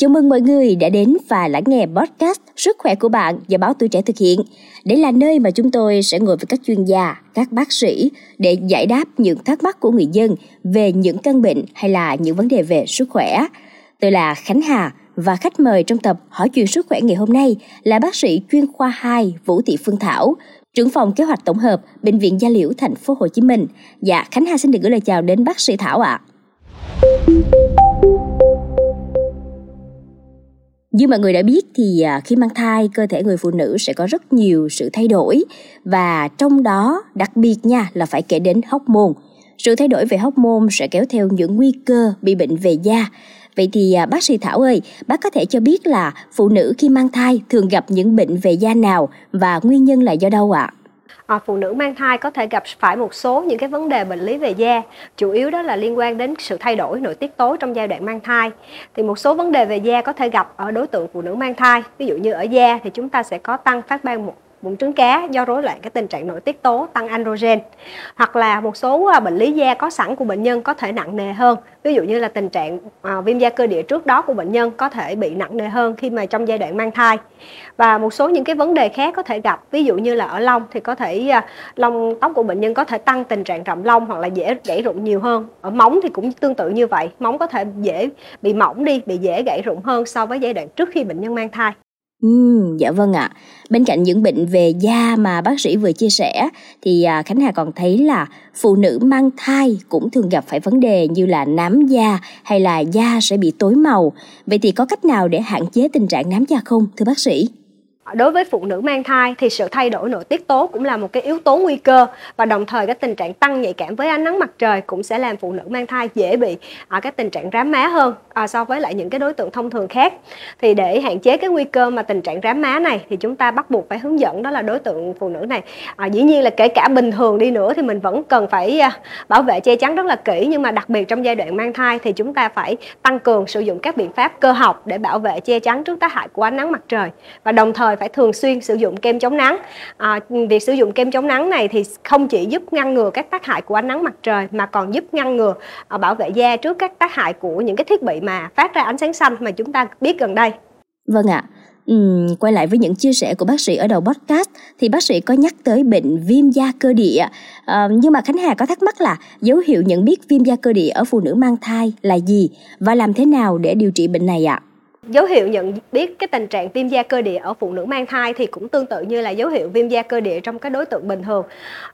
Chào mừng mọi người đã đến và lắng nghe podcast Sức khỏe của bạn do báo tuổi trẻ thực hiện. Đây là nơi mà chúng tôi sẽ ngồi với các chuyên gia, các bác sĩ để giải đáp những thắc mắc của người dân về những căn bệnh hay là những vấn đề về sức khỏe. Tôi là Khánh Hà và khách mời trong tập hỏi chuyện sức khỏe ngày hôm nay là bác sĩ chuyên khoa 2 Vũ Thị Phương Thảo, trưởng phòng kế hoạch tổng hợp Bệnh viện Gia Liễu thành phố Hồ Chí Minh. Dạ, Khánh Hà xin được gửi lời chào đến bác sĩ Thảo ạ. À. Như mọi người đã biết thì à, khi mang thai cơ thể người phụ nữ sẽ có rất nhiều sự thay đổi và trong đó đặc biệt nha là phải kể đến hóc môn. Sự thay đổi về hóc môn sẽ kéo theo những nguy cơ bị bệnh về da. Vậy thì à, bác sĩ Thảo ơi, bác có thể cho biết là phụ nữ khi mang thai thường gặp những bệnh về da nào và nguyên nhân là do đâu ạ? À? À, phụ nữ mang thai có thể gặp phải một số những cái vấn đề bệnh lý về da chủ yếu đó là liên quan đến sự thay đổi nội tiết tố trong giai đoạn mang thai. Thì một số vấn đề về da có thể gặp ở đối tượng phụ nữ mang thai ví dụ như ở da thì chúng ta sẽ có tăng phát ban một bụng trứng cá do rối loạn cái tình trạng nội tiết tố tăng androgen hoặc là một số à, bệnh lý da có sẵn của bệnh nhân có thể nặng nề hơn. Ví dụ như là tình trạng à, viêm da cơ địa trước đó của bệnh nhân có thể bị nặng nề hơn khi mà trong giai đoạn mang thai. Và một số những cái vấn đề khác có thể gặp ví dụ như là ở lông thì có thể à, lông tóc của bệnh nhân có thể tăng tình trạng rậm lông hoặc là dễ gãy rụng nhiều hơn. Ở móng thì cũng tương tự như vậy móng có thể dễ bị mỏng đi bị dễ gãy rụng hơn so với giai đoạn trước khi bệnh nhân mang thai. Ừ, dạ vâng ạ. Bên cạnh những bệnh về da mà bác sĩ vừa chia sẻ thì à, Khánh Hà còn thấy là phụ nữ mang thai cũng thường gặp phải vấn đề như là nám da hay là da sẽ bị tối màu. Vậy thì có cách nào để hạn chế tình trạng nám da không thưa bác sĩ? Đối với phụ nữ mang thai thì sự thay đổi nội tiết tố cũng là một cái yếu tố nguy cơ và đồng thời cái tình trạng tăng nhạy cảm với ánh nắng mặt trời cũng sẽ làm phụ nữ mang thai dễ bị à, cái tình trạng rám má hơn à, so với lại những cái đối tượng thông thường khác. Thì để hạn chế cái nguy cơ mà tình trạng rám má này thì chúng ta bắt buộc phải hướng dẫn đó là đối tượng phụ nữ này à, dĩ nhiên là kể cả bình thường đi nữa thì mình vẫn cần phải à, bảo vệ che chắn rất là kỹ nhưng mà đặc biệt trong giai đoạn mang thai thì chúng ta phải tăng cường sử dụng các biện pháp cơ học để bảo vệ che chắn trước tác hại của ánh nắng mặt trời. Và đồng thời phải thường xuyên sử dụng kem chống nắng. À, việc sử dụng kem chống nắng này thì không chỉ giúp ngăn ngừa các tác hại của ánh nắng mặt trời mà còn giúp ngăn ngừa à, bảo vệ da trước các tác hại của những cái thiết bị mà phát ra ánh sáng xanh mà chúng ta biết gần đây. Vâng ạ. Ừ, quay lại với những chia sẻ của bác sĩ ở đầu podcast thì bác sĩ có nhắc tới bệnh viêm da cơ địa. À, nhưng mà khánh hà có thắc mắc là dấu hiệu nhận biết viêm da cơ địa ở phụ nữ mang thai là gì và làm thế nào để điều trị bệnh này ạ? à? Dấu hiệu nhận biết cái tình trạng viêm da cơ địa ở phụ nữ mang thai thì cũng tương tự như là dấu hiệu viêm da cơ địa trong các đối tượng bình thường.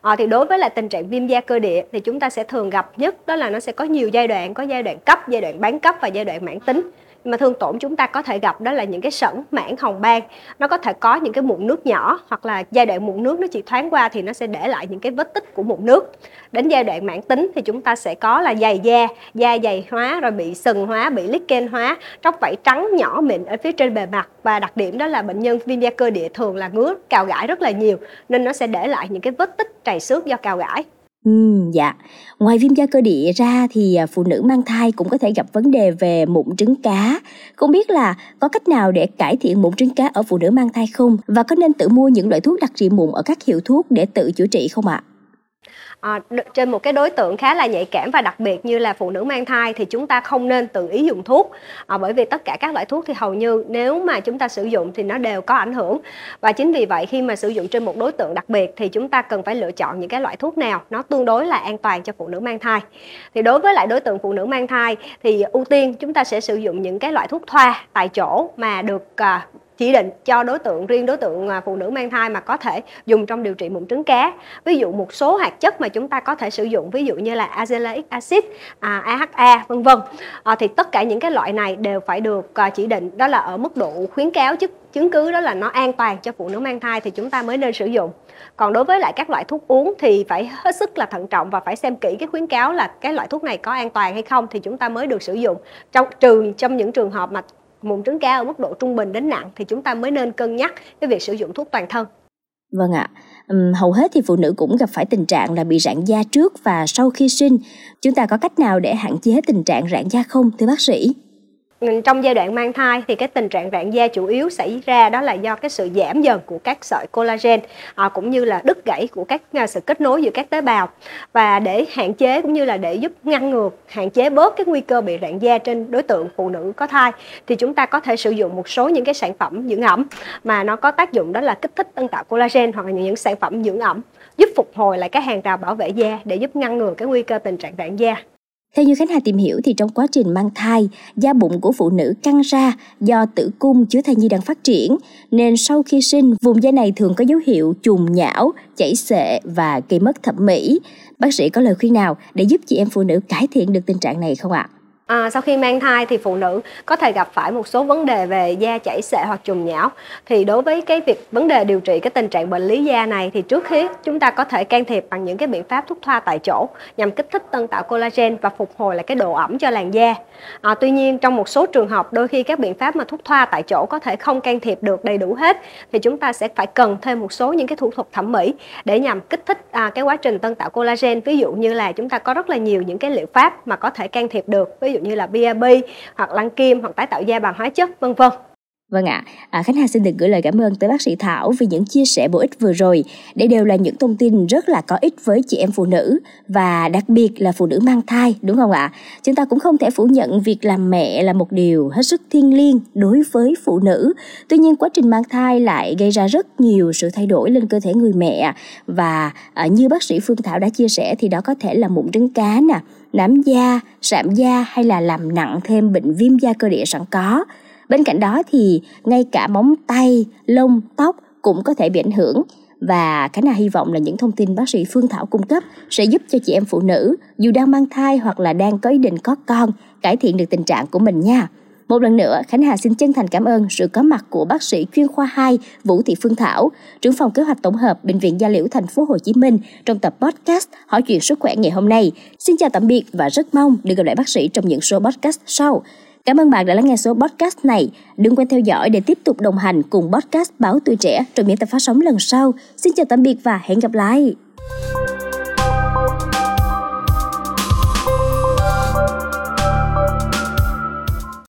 À, thì đối với là tình trạng viêm da cơ địa thì chúng ta sẽ thường gặp nhất đó là nó sẽ có nhiều giai đoạn có giai đoạn cấp giai đoạn bán cấp và giai đoạn mãn tính mà thương tổn chúng ta có thể gặp đó là những cái sẩn mảng hồng ban nó có thể có những cái mụn nước nhỏ hoặc là giai đoạn mụn nước nó chỉ thoáng qua thì nó sẽ để lại những cái vết tích của mụn nước. Đến giai đoạn mãn tính thì chúng ta sẽ có là dày da da dày hóa, rồi bị sừng hóa, bị lichen hóa, tróc vảy trắng nhỏ mịn ở phía trên bề mặt. Và đặc điểm đó là bệnh nhân viêm da cơ địa thường là ngứa cào gãi rất là nhiều, nên nó sẽ để lại những cái vết tích trầy xước do cào gãi. Ừ, dạ. Ngoài viêm da cơ địa ra thì à, phụ nữ mang thai cũng có thể gặp vấn đề về mụn trứng cá. Không biết là có cách nào để cải thiện mụn trứng cá ở phụ nữ mang thai không? Và có nên tự mua những loại thuốc đặc trị mụn ở các hiệu thuốc để tự chữa trị không ạ? À? À, trên một cái đối tượng khá là nhạy cảm và đặc biệt như là phụ nữ mang thai thì chúng ta không nên tự ý dùng thuốc. À, bởi vì tất cả các loại thuốc thì hầu như nếu mà chúng ta sử dụng thì nó đều có ảnh hưởng. Và chính vì vậy khi mà sử dụng trên một đối tượng đặc biệt thì chúng ta cần phải lựa chọn những cái loại thuốc nào nó tương đối là an toàn cho phụ nữ mang thai. Thì đối với lại đối tượng phụ nữ mang thai thì ưu tiên chúng ta sẽ sử dụng những cái loại thuốc thoa tại chỗ mà được à, chỉ định cho đối tượng riêng đối tượng à, phụ nữ mang thai mà có thể dùng trong điều trị mụn trứng cá. Ví dụ một số hạt chất mà chúng ta có thể sử dụng ví dụ như là azelaic acid à, AHA vân vân. À, thì tất cả những cái loại này đều phải được à, chỉ định đó là ở mức độ khuyến cáo chứ chứng cứ đó là nó an toàn cho phụ nữ mang thai thì chúng ta mới nên sử dụng. Còn đối với lại các loại thuốc uống thì phải hết sức là thận trọng và phải xem kỹ cái khuyến cáo là cái loại thuốc này có an toàn hay không thì chúng ta mới được sử dụng. Trong trừ trong những trường hợp mà mụn trứng cá ở mức độ trung bình đến nặng thì chúng ta mới nên cân nhắc cái việc sử dụng thuốc toàn thân. Vâng ạ. Hầu hết thì phụ nữ cũng gặp phải tình trạng là bị rạn da trước và sau khi sinh. Chúng ta có cách nào để hạn chế tình trạng rạn da không, thưa bác sĩ? Trong giai đoạn mang thai thì cái tình trạng rạn da chủ yếu xảy ra đó là do cái sự giảm dần của các sợi collagen à, cũng như là đứt gãy của các à, sự kết nối giữa các tế bào. Và để hạn chế cũng như là để giúp ngăn ngừa hạn chế bớt cái nguy cơ bị rạn da trên đối tượng phụ nữ có thai thì chúng ta có thể sử dụng một số những cái sản phẩm dưỡng ẩm mà nó có tác dụng đó là kích thích tăng tạo collagen hoặc là những sản phẩm dưỡng ẩm giúp phục hồi lại các hàng rào bảo vệ da để giúp ngăn ngừa cái nguy cơ tình trạng rạn da theo như Khánh Hà tìm hiểu thì trong quá trình mang thai, da bụng của phụ nữ căng ra do tử cung chứa thai nhi đang phát triển, nên sau khi sinh, vùng da này thường có dấu hiệu trùng nhão, chảy xệ và gây mất thẩm mỹ. Bác sĩ có lời khuyên nào để giúp chị em phụ nữ cải thiện được tình trạng này không ạ? À, À, sau khi mang thai thì phụ nữ có thể gặp phải một số vấn đề về da chảy xệ hoặc trùng nhão. Thì đối với cái việc vấn đề điều trị cái tình trạng bệnh lý da này thì trước khi chúng ta có thể can thiệp bằng những cái biện pháp thuốc thoa tại chỗ nhằm kích thích tân tạo collagen và phục hồi lại cái độ ẩm cho làn da. À, tuy nhiên trong một số trường hợp đôi khi các biện pháp mà thuốc thoa tại chỗ có thể không can thiệp được đầy đủ hết thì chúng ta sẽ phải cần thêm một số những cái thủ thuật thẩm mỹ để nhằm kích thích à, cái quá trình tân tạo collagen. Ví dụ như là chúng ta có rất là nhiều những cái liệu pháp mà có thể can thiệp được. Ví dụ như là BRB hoặc lăn kim hoặc tái tạo da bằng hóa chất, vân vân. Vâng ạ, à, Khánh Hà xin được gửi lời cảm ơn tới bác sĩ Thảo vì những chia sẻ bổ ích vừa rồi. Đây đều là những thông tin rất là có ích với chị em phụ nữ và đặc biệt là phụ nữ mang thai, đúng không ạ? Chúng ta cũng không thể phủ nhận việc làm mẹ là một điều hết sức thiêng liêng đối với phụ nữ. Tuy nhiên quá trình mang thai lại gây ra rất nhiều sự thay đổi lên cơ thể người mẹ và à, như bác sĩ Phương Thảo đã chia sẻ thì đó có thể là mụn trứng cá nè, nám da, sạm da hay là làm nặng thêm bệnh viêm da cơ địa sẵn có. Bên cạnh đó thì ngay cả móng tay, lông, tóc cũng có thể bị ảnh hưởng và Khánh Hà hy vọng là những thông tin bác sĩ Phương Thảo cung cấp sẽ giúp cho chị em phụ nữ dù đang mang thai hoặc là đang có ý định có con cải thiện được tình trạng của mình nha. Một lần nữa, Khánh Hà xin chân thành cảm ơn sự có mặt của bác sĩ chuyên khoa 2 Vũ Thị Phương Thảo, trưởng phòng kế hoạch tổng hợp Bệnh viện Gia Liễu Thành phố Hồ Chí Minh trong tập podcast Hỏi chuyện sức khỏe ngày hôm nay. Xin chào tạm biệt và rất mong được gặp lại bác sĩ trong những số podcast sau. Cảm ơn bạn đã lắng nghe số podcast này. Đừng quên theo dõi để tiếp tục đồng hành cùng podcast Báo Tuổi Trẻ trong những tập phát sóng lần sau. Xin chào tạm biệt và hẹn gặp lại.